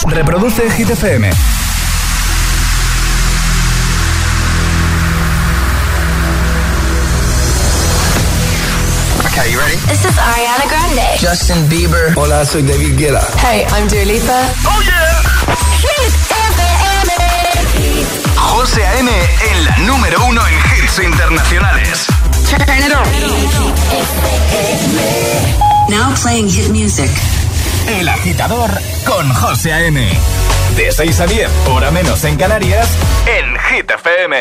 Reproduce Hit FM. Okay, you ready? This is Ariana Grande. Justin Bieber. Hola, soy David Guetta. Hey, I'm Dua Lipa. Oh yeah. Hit FM. José A.M. en la número uno en hits internacionales. Turn it on. Now playing hit music. El agitador con José A.M. De 6 a 10, hora menos en Canarias, en Hit FM.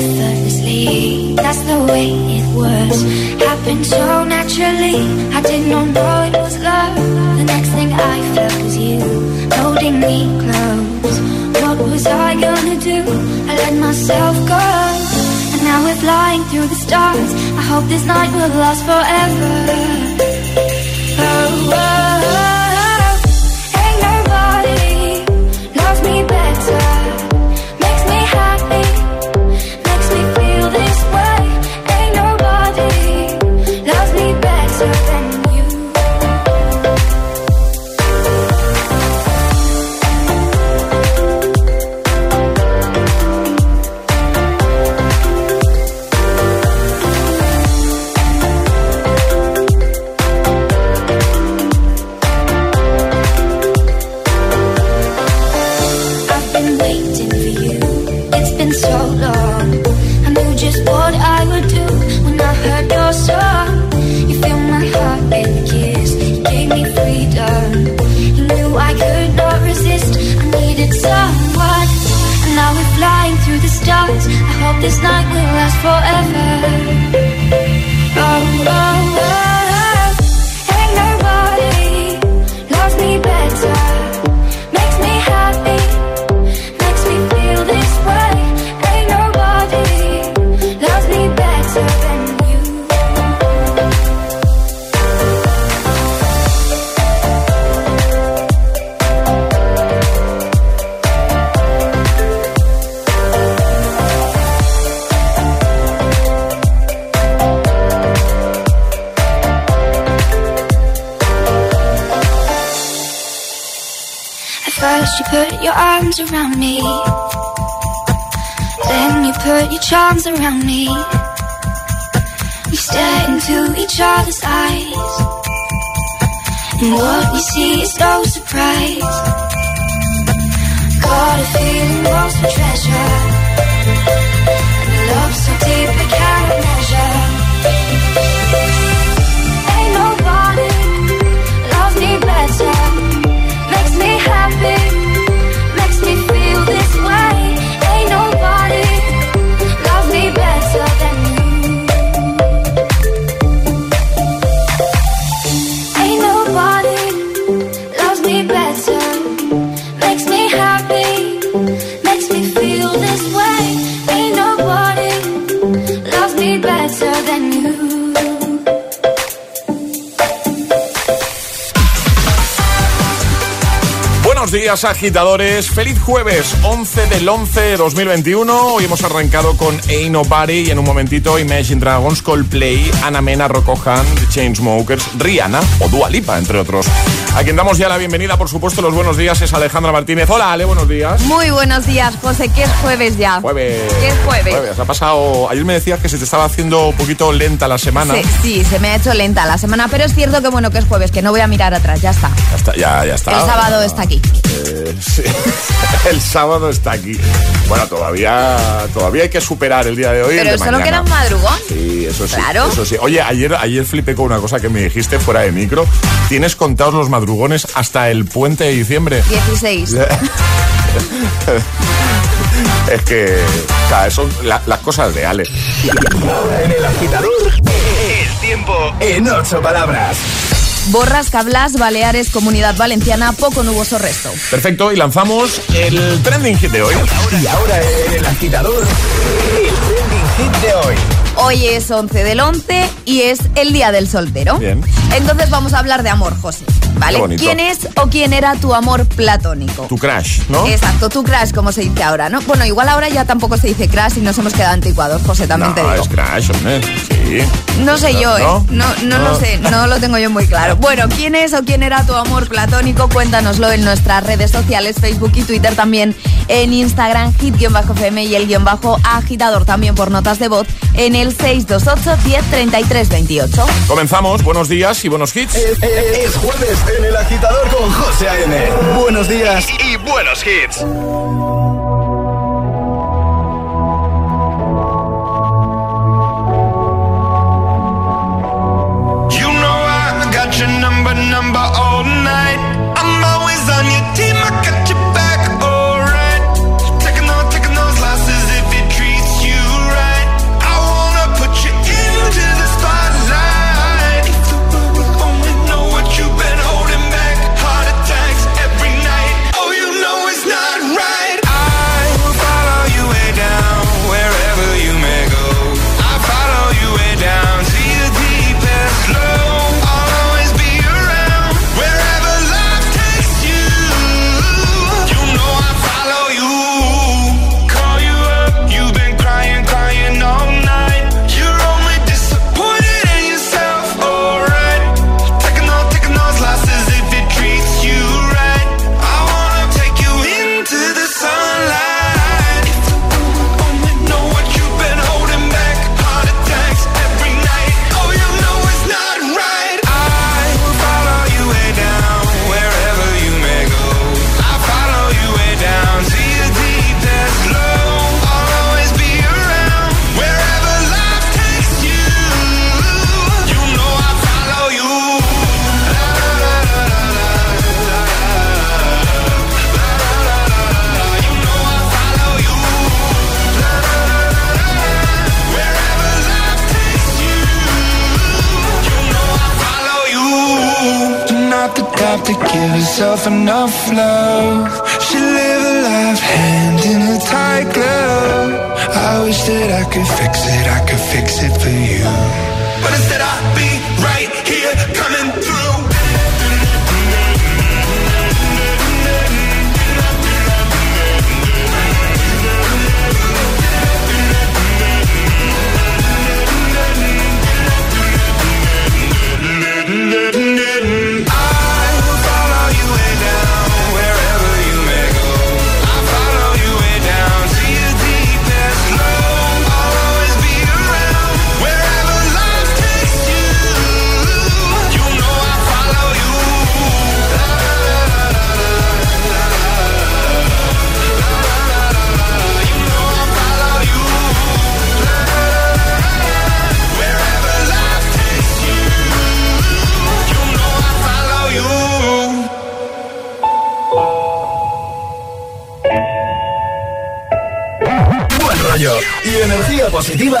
Effortlessly, that's the way it was. Happened so naturally, I did not know it was love. The next thing I felt was you, holding me close. What was I gonna do? Let myself go. And now we're flying through the stars. I hope this night will last forever. Oh, oh. This night will last forever. Around me. Then you put your charms around me. We stare into each other's eyes. And what we see is no surprise. Got a feeling lost for treasure. Love so deep Buenos días, agitadores. Feliz jueves, 11 del 11 de 2021. Hoy hemos arrancado con Ain't Nobody y en un momentito Imagine Dragons, Coldplay, Ana Mena, Rocco Han, The Chainsmokers, Rihanna o Dua Lipa, entre otros. A quien damos ya la bienvenida, por supuesto, los buenos días es Alejandra Martínez. Hola, Ale, buenos días. Muy buenos días, José. Que es jueves ya. Jueves. ¿Qué es jueves? Ha pasado. Ayer me decías que se te estaba haciendo un poquito lenta la semana. Sí, sí, se me ha hecho lenta la semana, pero es cierto que bueno que es jueves, que no voy a mirar atrás, ya está. Ya está, ya, ya está. El sábado está aquí. Eh, sí. El sábado está aquí. Bueno, todavía, todavía hay que superar el día de hoy. Pero de solo mañana. queda un madrugón. Sí, eso sí. Claro. Eso sí. Oye, ayer, ayer flipé con una cosa que me dijiste fuera de micro. ¿Tienes contados los madrugones hasta el puente de diciembre? 16. es que, o sea, son la- las cosas de Ale. En el agitador, el tiempo en ocho palabras. Borrasca Blas, Baleares, Comunidad Valenciana, poco nuboso resto. Perfecto, y lanzamos el trending hit de hoy. Y ahora el agitador, el trending hit de hoy. Hoy es 11 del 11 y es el Día del Soltero. Bien. Entonces vamos a hablar de amor, José. ¿Vale? ¿Quién es o quién era tu amor platónico? Tu crush, ¿no? Exacto, tu crush, como se dice ahora, ¿no? Bueno, igual ahora ya tampoco se dice crush y nos hemos quedado anticuados, José, también te digo. es crush, hombre, sí. No sé yo, ¿eh? No, no, lo ah. sé, no lo tengo yo muy claro. Bueno, ¿quién es o quién era tu amor platónico? Cuéntanoslo en nuestras redes sociales, Facebook y Twitter también, en Instagram, hit-fm y el guion bajo agitador también por notas de voz, en el 628-103328. Comenzamos, buenos días y buenos hits. Es, jueves en el agitador con José A.M. Buenos días y buenos hits. love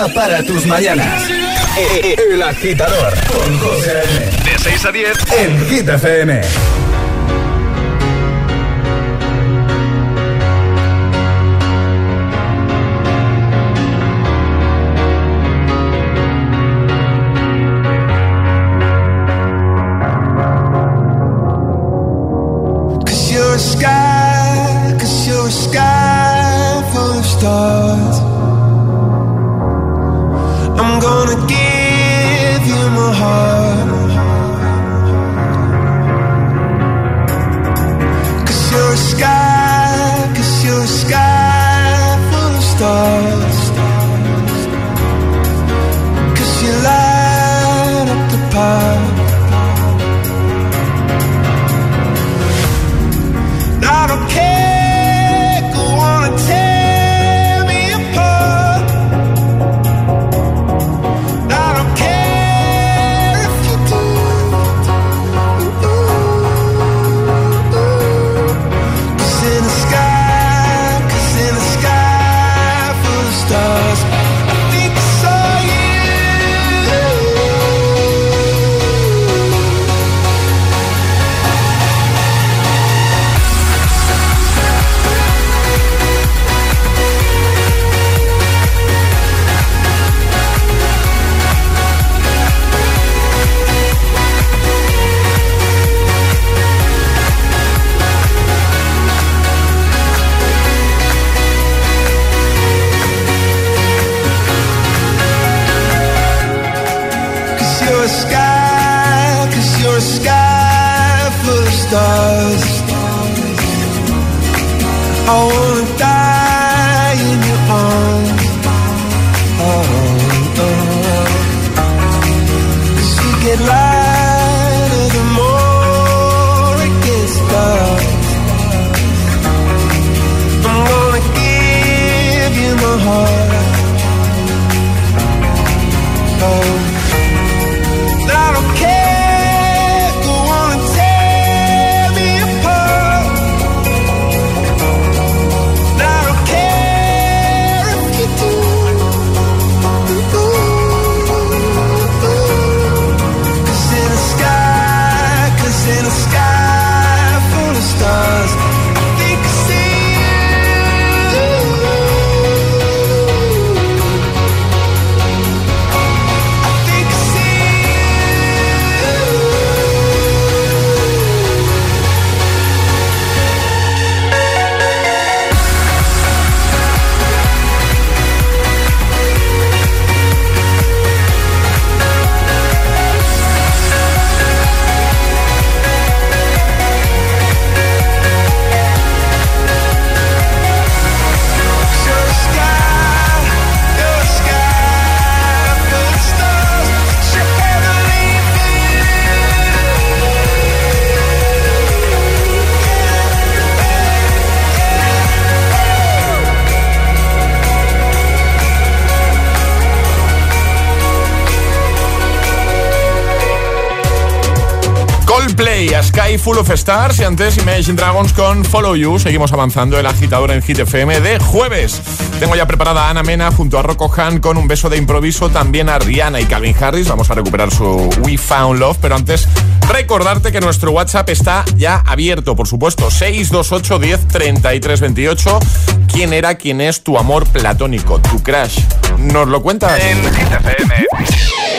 para tus mañanas. El agitador con José De 6 a 10 en Hit FM. Sky Full of Stars y antes Imagine Dragons con Follow You. Seguimos avanzando el agitador en Hit FM de jueves. Tengo ya preparada a Ana Mena junto a Rocco Han con un beso de improviso, también a Rihanna y Calvin Harris. Vamos a recuperar su We Found Love, pero antes recordarte que nuestro WhatsApp está ya abierto, por supuesto, 628 10 33 28. ¿Quién era, quién es tu amor platónico, tu crush? ¿Nos lo cuentas? En Hit FM.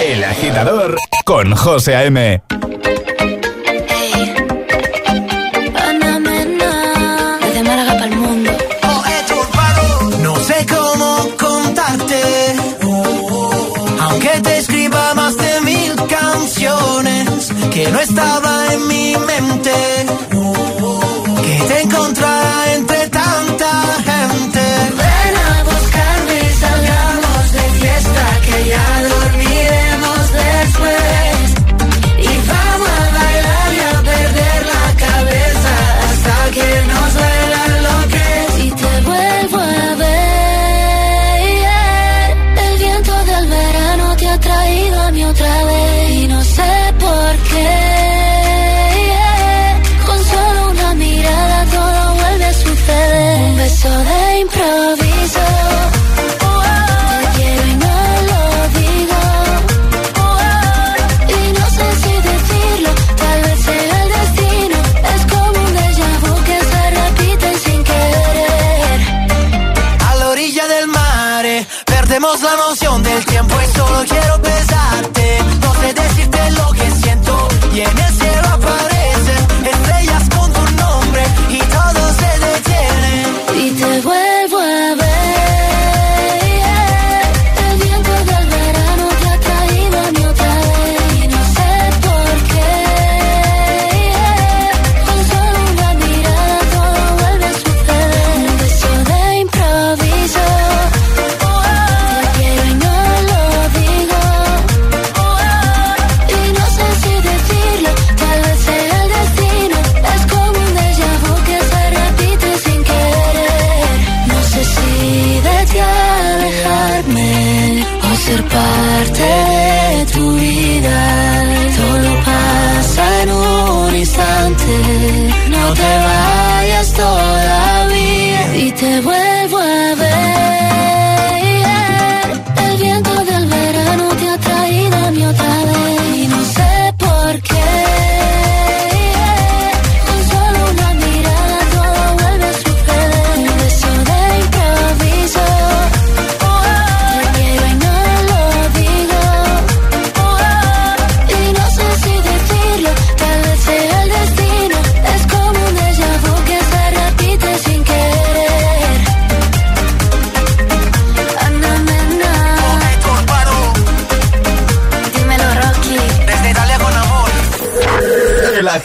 El agitador con José A.M.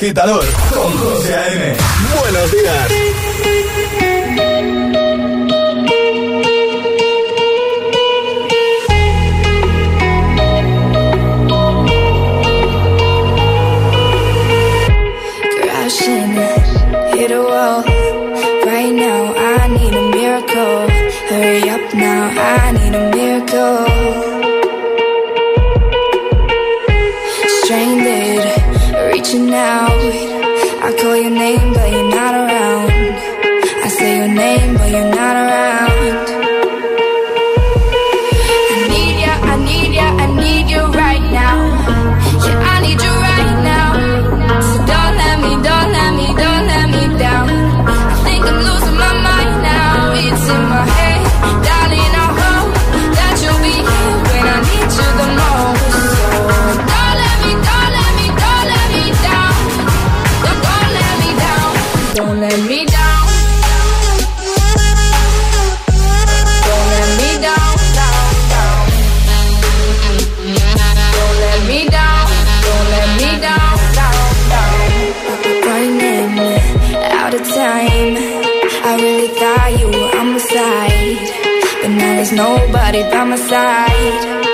agitador. By my side.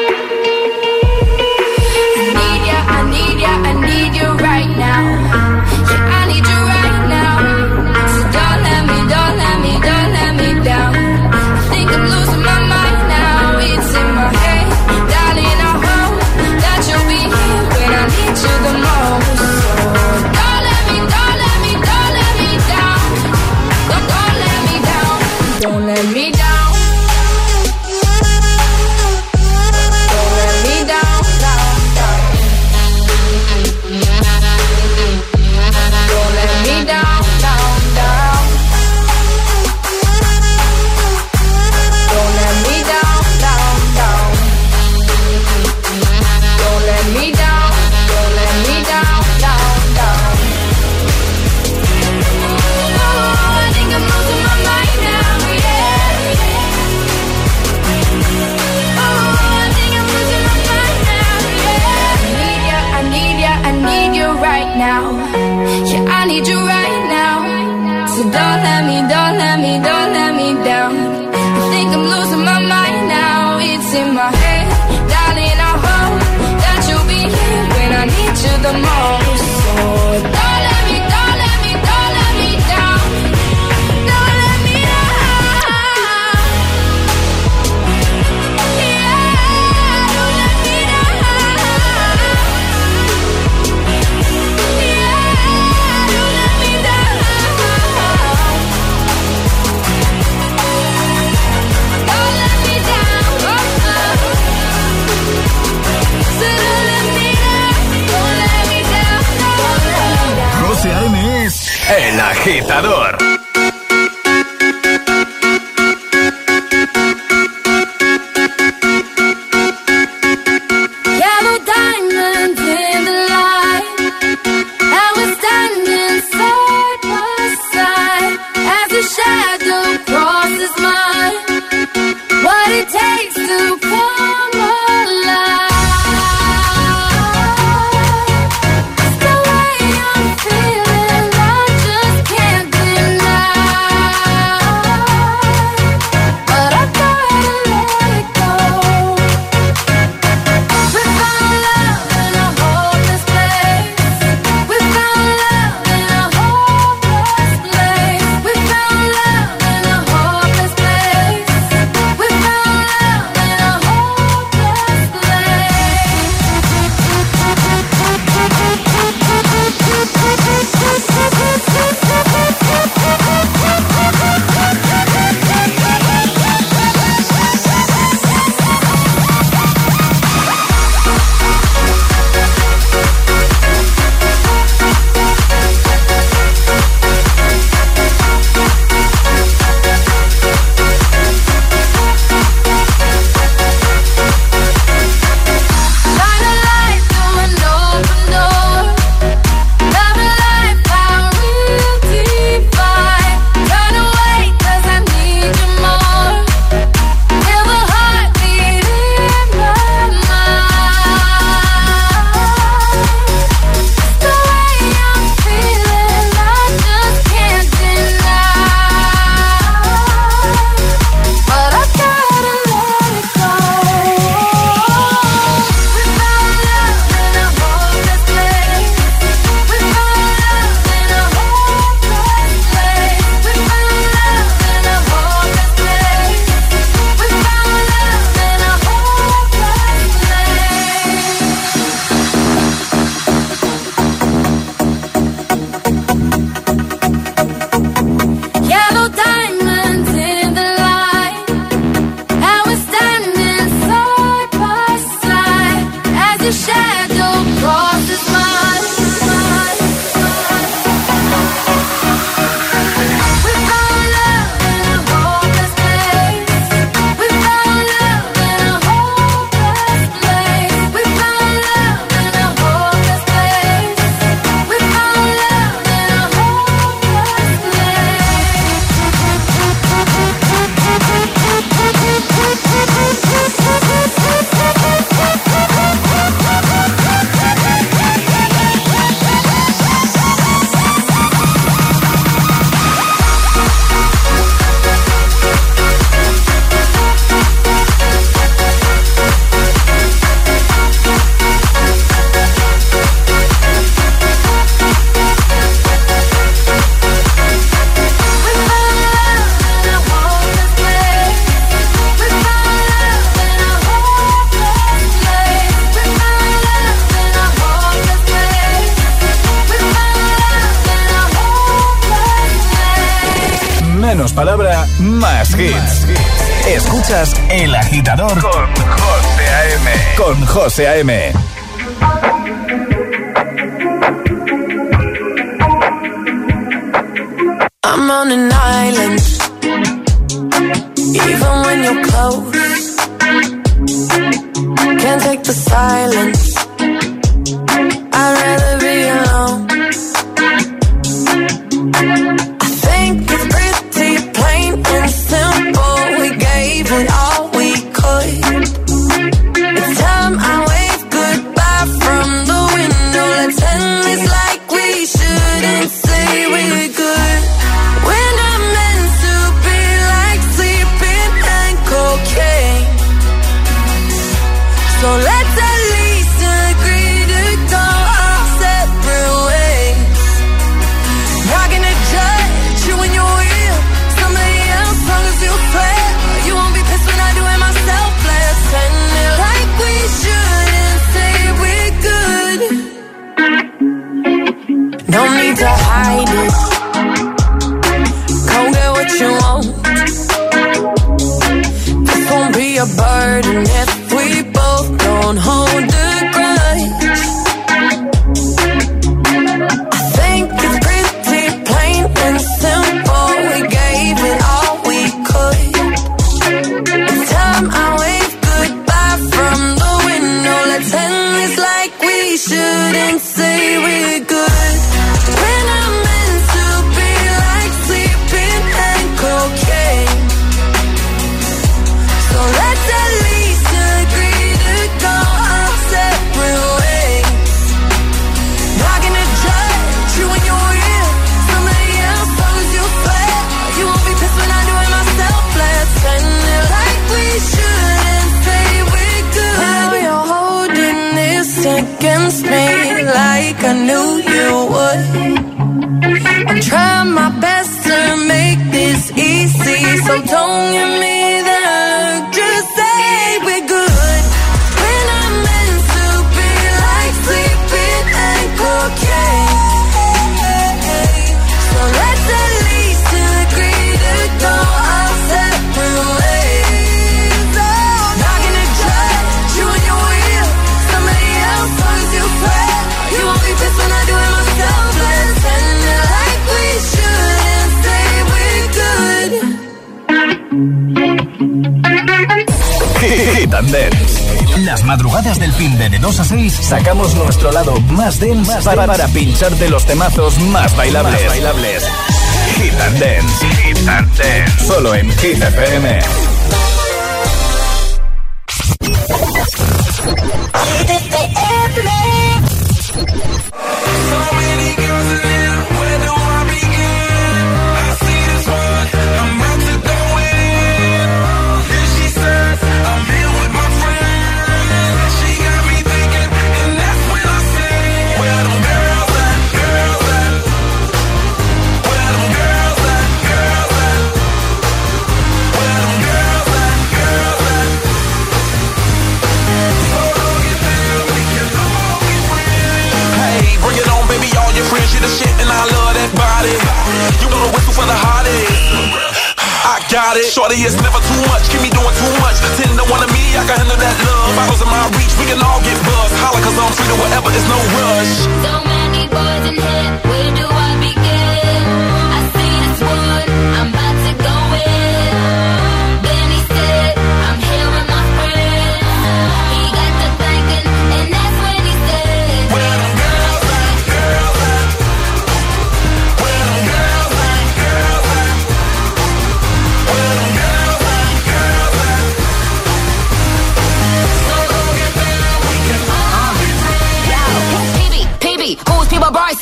El Agitador. Agitador con José A.M. Con José A.M. I'm on an island. Even when you're close, can't take the silence. I'd knew you would. I'm trying my best to make this easy, so don't give me Las madrugadas del fin de, de 2 a 6 sacamos nuestro lado más dense para, para pincharte los temazos más bailables. bailables. Hit and Dance. Hit and Dance. Solo en Hit FM. Got it. Shorty, it's never too much. Keep me doing too much. Ten to one of me, I can handle that love. Bottles in my reach, we can all get buzzed. Holla, cause I'm free to whatever, it's no rush. So many boys in here, where do I begin?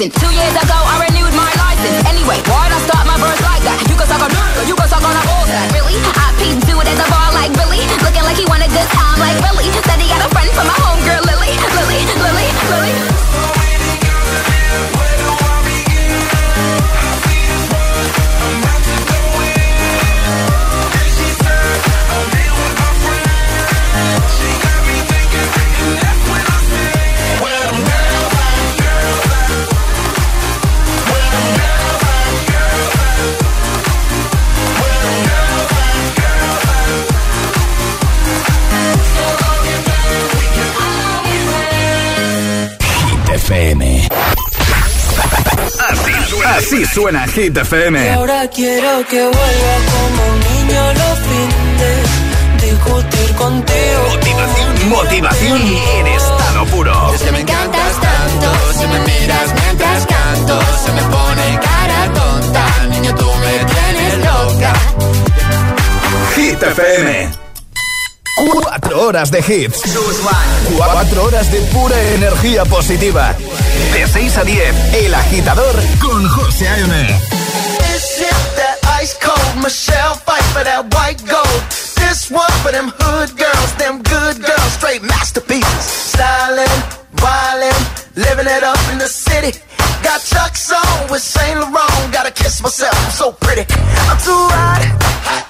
People Two years ago, I renewed my license. Anyway, why'd I start my verse like that? You can suck on nigga, you can suck on a bullseye. Really? I peeped dude at the bar like Billy. Looking like he want a good time like Billy. Said he got a friend from my homegirl Lily. Lily, Lily, Lily. Where Así, suena Hit Y FM. ahora quiero que vuelva como un niño los fines. Discutir contigo. Motivación, motivación en estado puro. Es que me encantas tanto, si me miras mientras canto, se me pone cara tonta, niño tú me tienes loca. Hit FM. Cuatro horas de hits. Cuatro horas de pura energía positiva. De 6 a 10, El Agitador con José A.M. Is that ice cold Michelle fight for that white gold. This one for them hood girls, them good girls, straight masterpieces. Stylin', wildin', living it up in the city. Got Chuck's on with Saint Laurent. Gotta kiss myself, I'm so pretty. I'm too hot.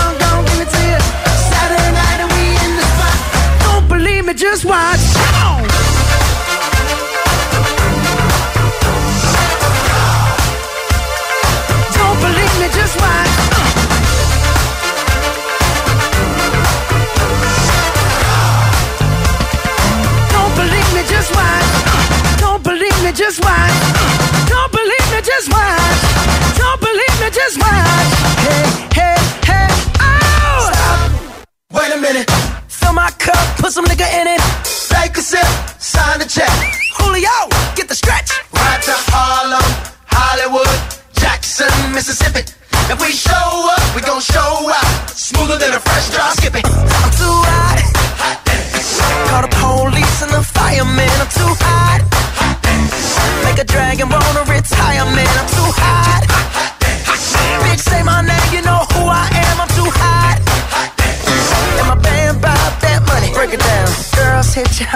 just watch. Come. Don't believe me, just watch. Don't believe me, just watch. Don't believe me, just watch. Don't believe me, just watch. Don't believe me, just watch. Hey, hey, hey, oh! Stop. Wait a minute. Fill my cup, put some nigga in it. Take a sip, sign the check. Julio, get the stretch. Right to Harlem, Hollywood, Jackson, Mississippi. If we show up, we gon' show out. Smoother than a fresh drop. Skip it. I'm too hot. hot Call the police and the fireman. I'm too hot. hot Make a dragon wanna retire, man. I'm too hot. Bitch,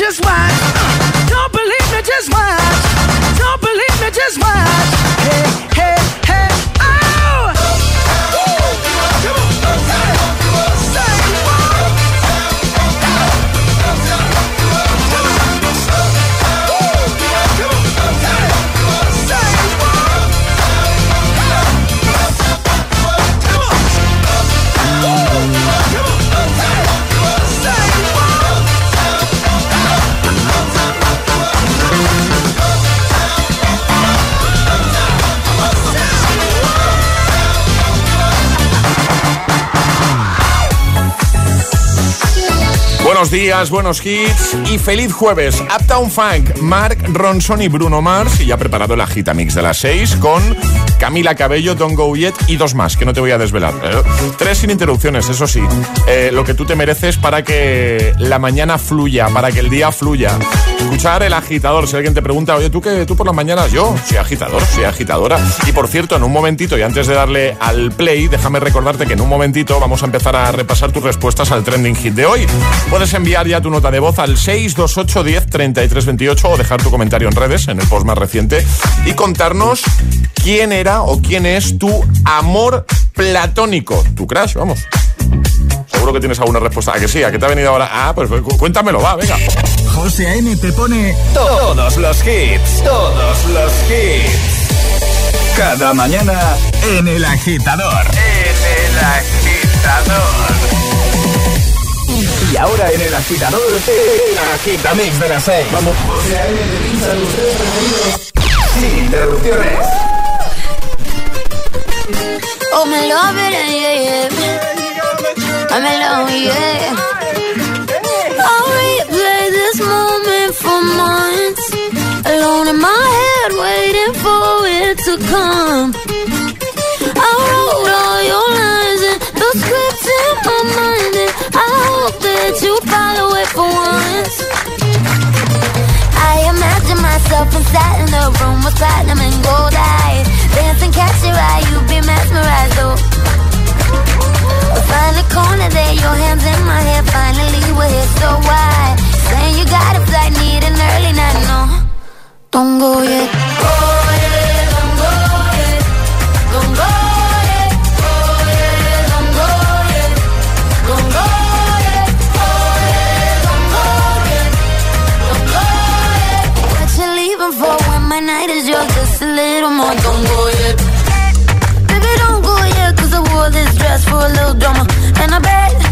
just watch. Don't believe me, just watch. Don't believe me, just watch. Hey, hey, Buenos días, buenos hits y feliz jueves. Uptown Funk, Mark Ronson y Bruno Mars. Y ya ha preparado el agita mix de las 6 con Camila Cabello, Don't Go Yet y dos más que no te voy a desvelar. Eh, Tres sin interrupciones, eso sí. Eh, lo que tú te mereces para que la mañana fluya, para que el día fluya. Escuchar el agitador. Si alguien te pregunta, oye, ¿tú qué? ¿Tú por las mañanas? Yo soy agitador, soy agitadora. Y por cierto, en un momentito y antes de darle al play, déjame recordarte que en un momentito vamos a empezar a repasar tus respuestas al trending hit de hoy. Puedes enviar ya tu nota de voz al 628 10 33 28 o dejar tu comentario en redes, en el post más reciente, y contarnos quién era o quién es tu amor platónico, tu crush, vamos. Seguro que tienes alguna respuesta. ¿A que sí? ¿A que te ha venido ahora? Ah, pues cu- cuéntamelo, va, venga. José A.M. te pone todos los hits, todos los hits. Cada mañana en El Agitador. En El Agitador. Y ahora en El Agitador, el Agitamix de las 6. Vamos. José A.M. te pincha tus tres preferidos sin interrupciones. Oh, I'm in love it, yeah, yeah. I'm in love, yeah. I replay this moment for months. Alone in my head, waiting for it to come. I wrote all your lines and the scripts in my mind, and I hope that you follow it for once. I imagine myself inside in the room with platinum and gold eyes. Dance and catch your eye, you be mesmerized, oh we find a corner there, your hands in my hair Finally we're here, so why? Saying you got a flight, need an early night, no. Don't go yet, oh little more. Don't go yet. Baby, don't go yet, cause I wore this dress for a little drama. And I bet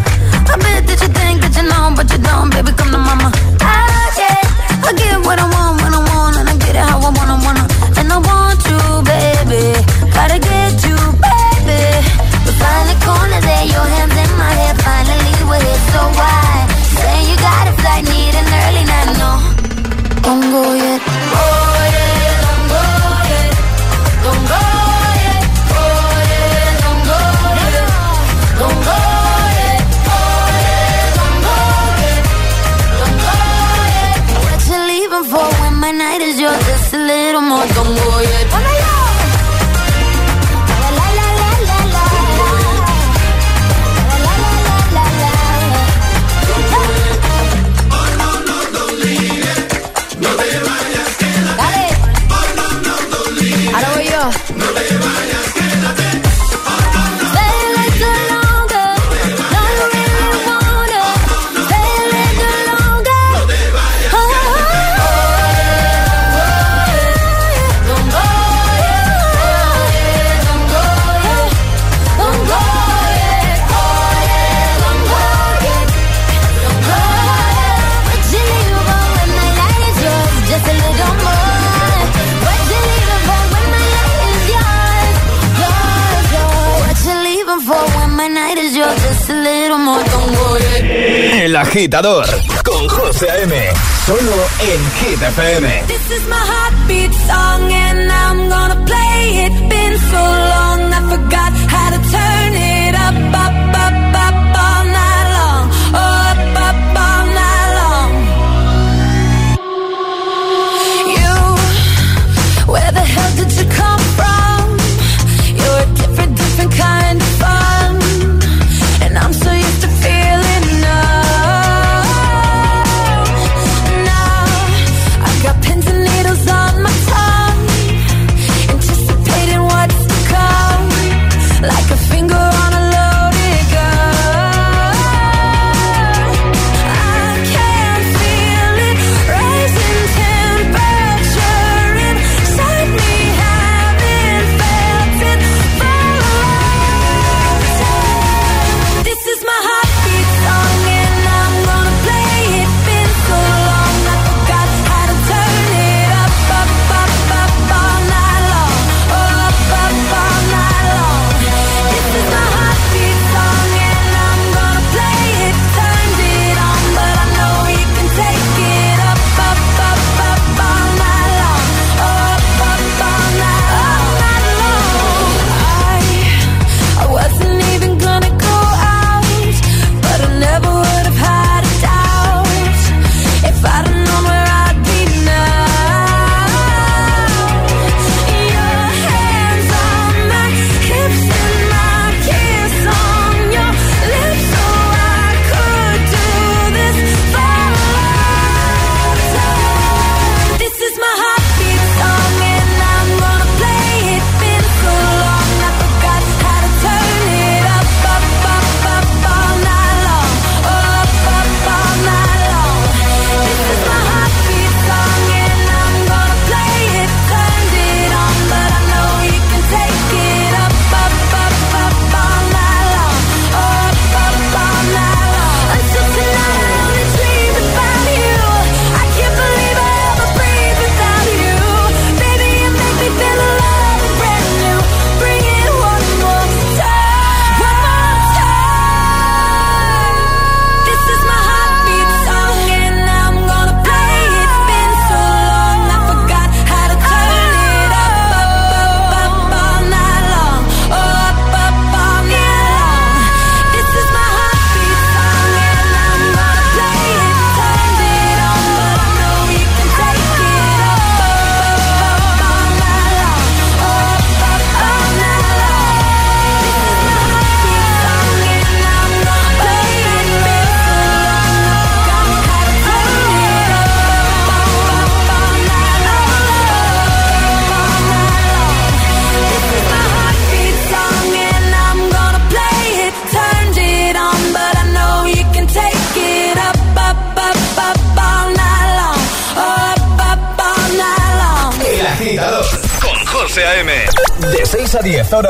con José M. Solo en GTPM.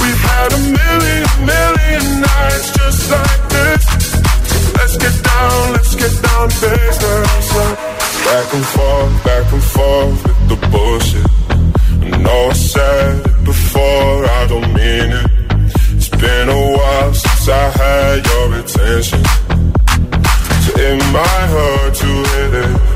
We've had a million, million nights just like this. Let's get down, let's get down. Back and forth, back and forth with the bullshit. I know I said it before, I don't mean it. It's been a while since I had your attention. So it might hurt to hit it.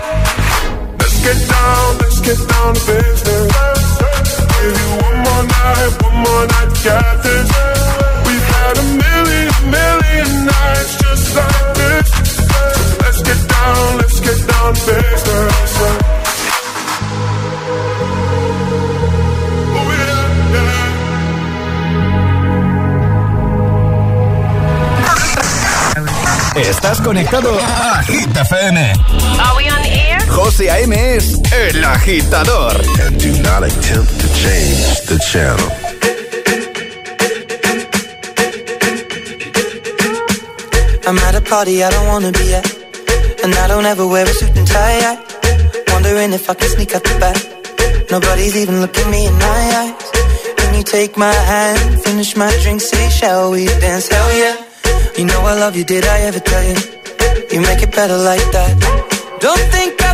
Get down, get down. Estás conectado a Hit FM. José A.M. es el agitador. and do not attempt to change the channel. I'm at a party I don't wanna be at. And I don't ever wear a suit and tie. I wondering if I can sneak out the back. Nobody's even looking me in my eyes. When you take my hand, finish my drink, say, shall we dance? Hell yeah. You know I love you, did I ever tell you? You make it better like that. Don't think I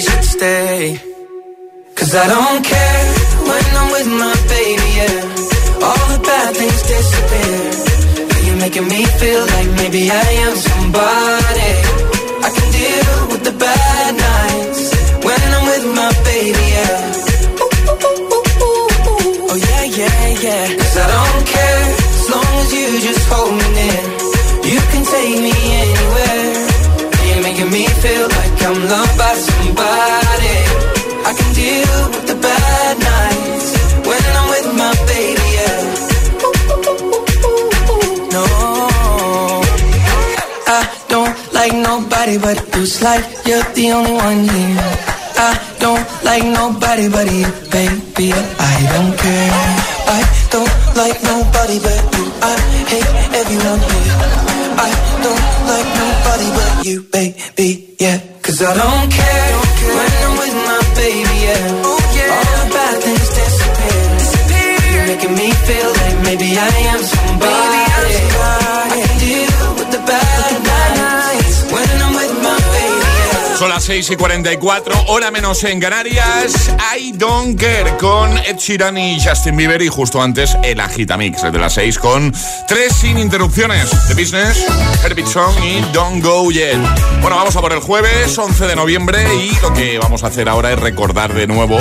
Should stay. Cause I don't care when I'm with my baby, yeah. All the bad things disappear. You're making me feel like maybe maybe I am somebody. I can deal with the bad nights when I'm with my baby, yeah. Oh yeah, yeah, yeah. Cause I don't care as long as you just hold me near. You can take me anywhere. You're making me feel like I'm loved by somebody. I can deal with the bad nights when I'm with my baby, yeah. No, I don't like nobody but you. Like you're the only one here. I don't like nobody but you, baby. I don't care. I don't like nobody but you. I hate everyone here. I don't like nobody but you, baby. Yeah, cause I don't care when I'm with my baby. Yeah, all the bad things disappear. You're making me feel like maybe I am somebody. 6 y 44, hora menos en Canarias. I Don't Care con Ed Sheeran y Justin Bieber. Y justo antes el Agitamix, de las 6 con tres sin interrupciones. The Business, Herbie Song y Don't Go Yet. Bueno, vamos a por el jueves 11 de noviembre y lo que vamos a hacer ahora es recordar de nuevo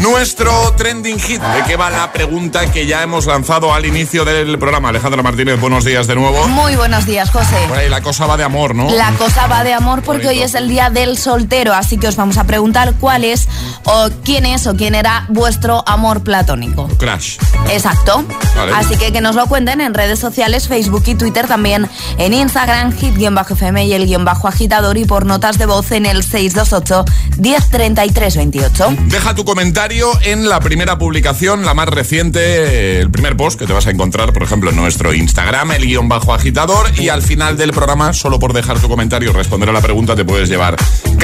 nuestro trending hit. ¿De qué va la pregunta que ya hemos lanzado al inicio del programa? Alejandra Martínez, buenos días de nuevo. Muy buenos días, José. Por ahí la cosa va de amor, ¿no? La cosa va de amor porque hoy es el día del soltero, así que os vamos a preguntar cuál es o quién es o quién era vuestro amor platónico. Crash. Exacto. Vale. Así que que nos lo cuenten en redes sociales, Facebook y Twitter, también en Instagram, hit-fm y el guion bajo agitador y por notas de voz en el 628 1033 28. Deja tu comentario en la primera publicación, la más reciente, el primer post que te vas a encontrar, por ejemplo, en nuestro Instagram, el guion bajo agitador. Y al final del programa, solo por dejar tu comentario y responder a la pregunta, te puedes llevar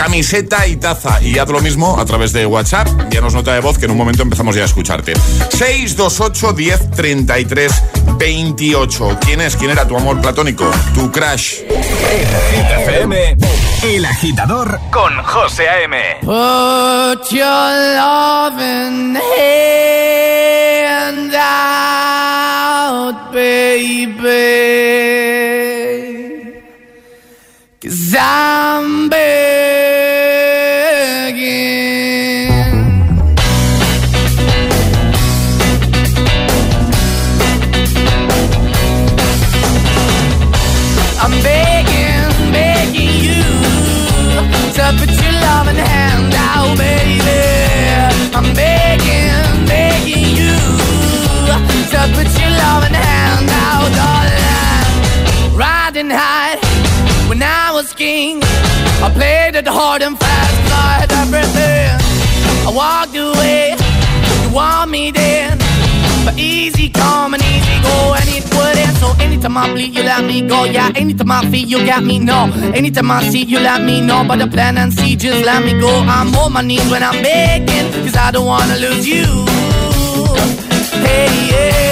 camiseta y taza. Y haz lo mismo a través de WhatsApp. Envíanos nota de voz que en un momento empezamos ya a escucharte. 628 10 33 28. ¿Quién es? ¿Quién era tu amor platónico? Tu crush. FM, El Agitador con José A.M. Put your loving hand out, baby. Cause I'm begging. Your loving hand out, darling. Riding high when I was king, I played it hard and fast, I had everything. I walked away, you want me then. But easy come and easy go, and it wouldn't. So anytime I bleed, you let me go. Yeah, anytime I feel, you got me. No, anytime I see, you let me know. But the plan and see, just let me go. I'm on my knees when I'm begging, cause I don't wanna lose you. Hey, yeah,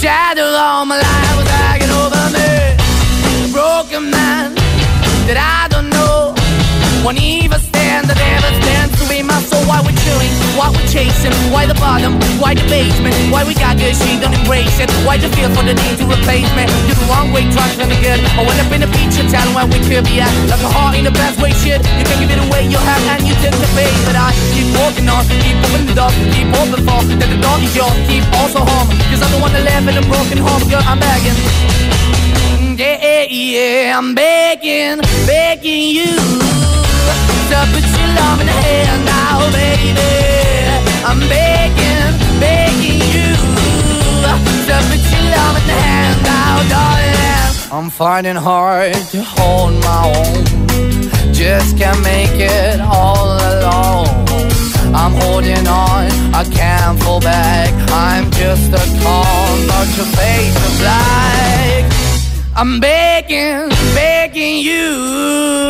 Shadow all my life was hanging over me. Broken man that I. Won't even stand, the devil stands to be my soul. Why we chewing? Why we chasing? Why the bottom? Why the basement? Why we got good, she don't embrace it? Why the feel for the need to replace me? You're the wrong way, trying to be good. I went up in a feature town where we could be at. Like a heart in the best way, shit. You can give it away, you have, and you take the pay. But I keep walking on, keep opening the keep open for that the dog is yours. Keep also home, cause I'm the one that live in a broken home, girl. I'm begging. yeah, Yeah, yeah, I'm begging, begging you hands uh, put your love in the hand now, baby. I'm begging, begging you to put your love in the hand now, darling. I'm finding hard to hold my own. Just can't make it all alone. I'm holding on, I can't fall back. I'm just a call, not your face of black. I'm begging, begging you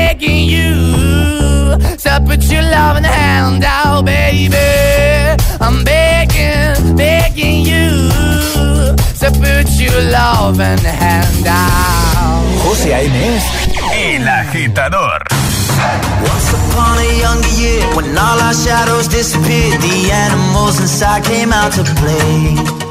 you. To put your loving hand out, baby. I'm begging, begging you. To put your loving hand out. José A.M. es El Agitador. Once upon a younger year, when all our shadows disappeared, the animals inside came out to play.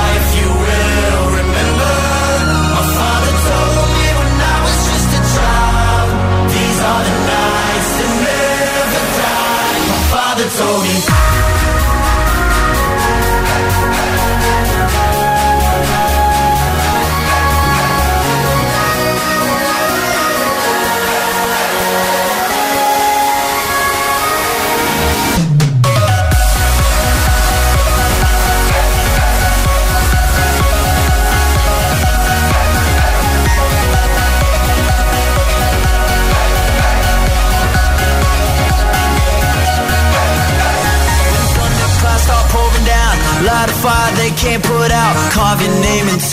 Father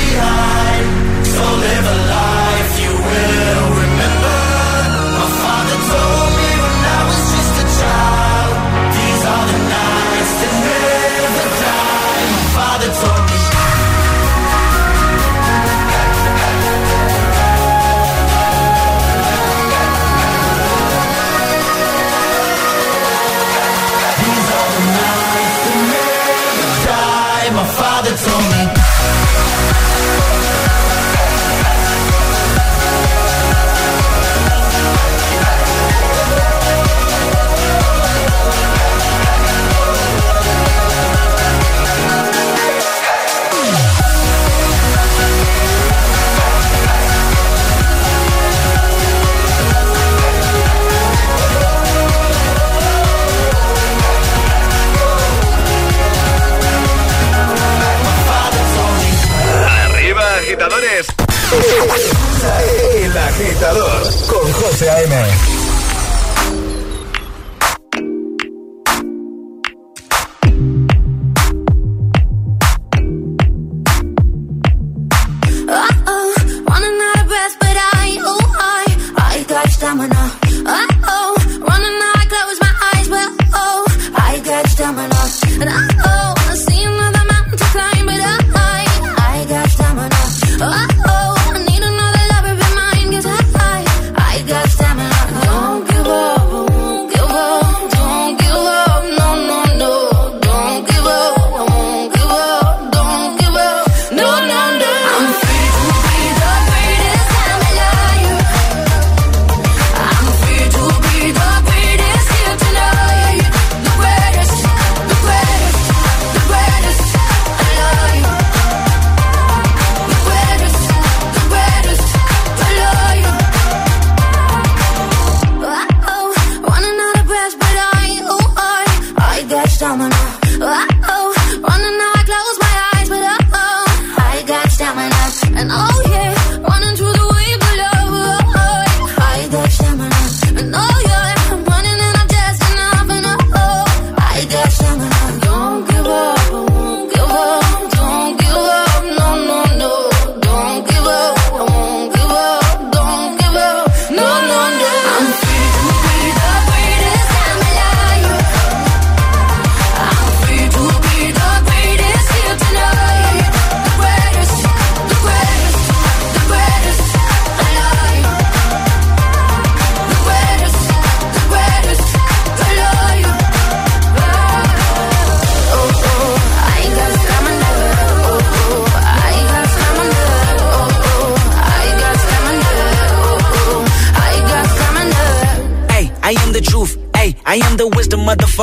behind. So live a life you will remember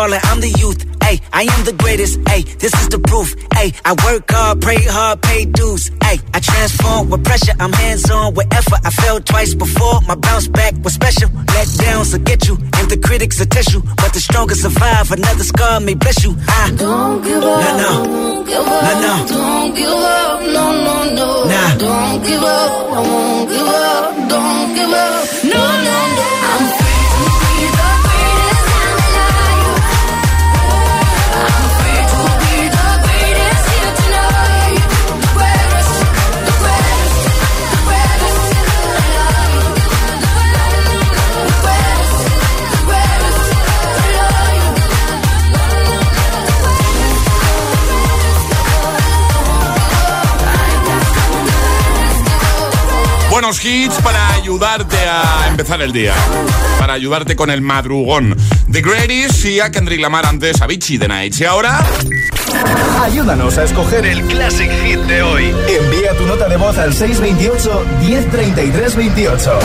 wisdom of the fallen, I'm the youth. Ay, I am the greatest. Ay, this is the proof. Ay, I work hard, pray hard, pay dues. Ay, I transform with pressure. I'm hands on with effort. I fell twice before. My bounce back was special. Let downs will get you, and the critics will test you. But the strongest survive. Another scar may bless you. I Don't give up. No, no. Don't give No, up. no. Don't give up. No, no, no. Nah. Don't give up. I won't give up. Don't give up. No, no, no. Buenos hits para ayudarte a empezar el día. Para ayudarte con el madrugón. The Greatest y a Kendrick Lamar antes a Vichy The Nights. Y ahora... Ayúdanos a escoger el Classic Hit de hoy. Envía tu nota de voz al 628 1033 28.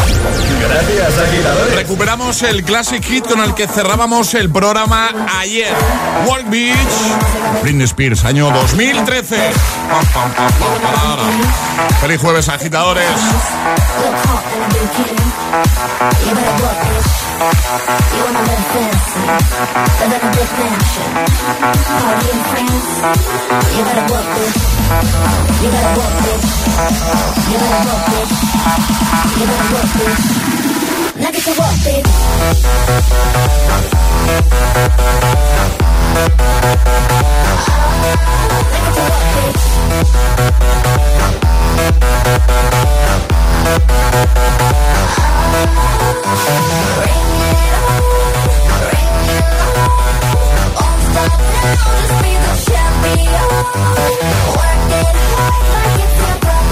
Gracias, agitadores. Recuperamos el Classic Hit con el que cerrábamos el programa ayer. Walk Beach, Britney Spears, año 2013. Feliz jueves, agitadores. Now get to work, bitch. Now get to work, bitch. Pick up what I'm putting down. You want a hot body? You want a Bugatti? You want a Maserati?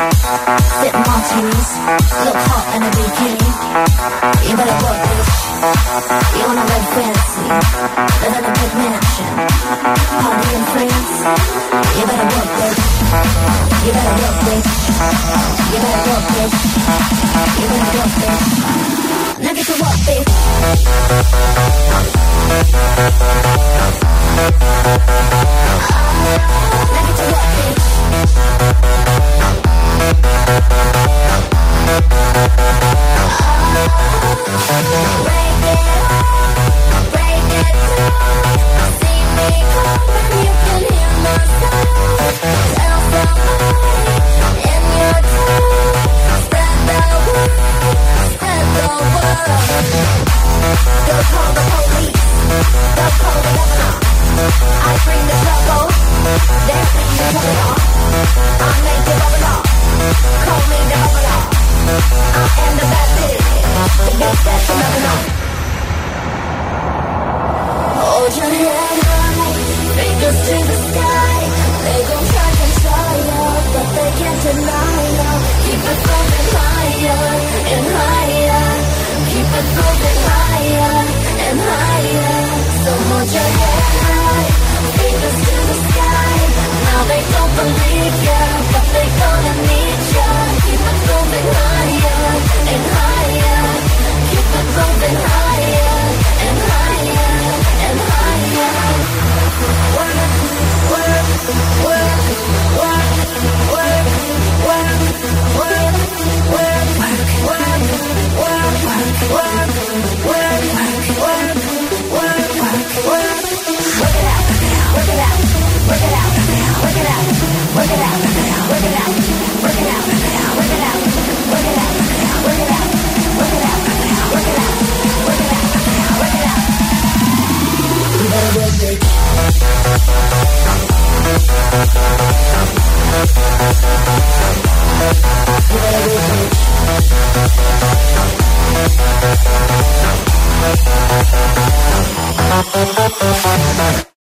Sip martinis, look hot in a bikini. You better work, bitch. You wanna fancy, a big mansion, party in France. You better work, bitch. You better work. You better work, bitch. now get to work, bitch. Now.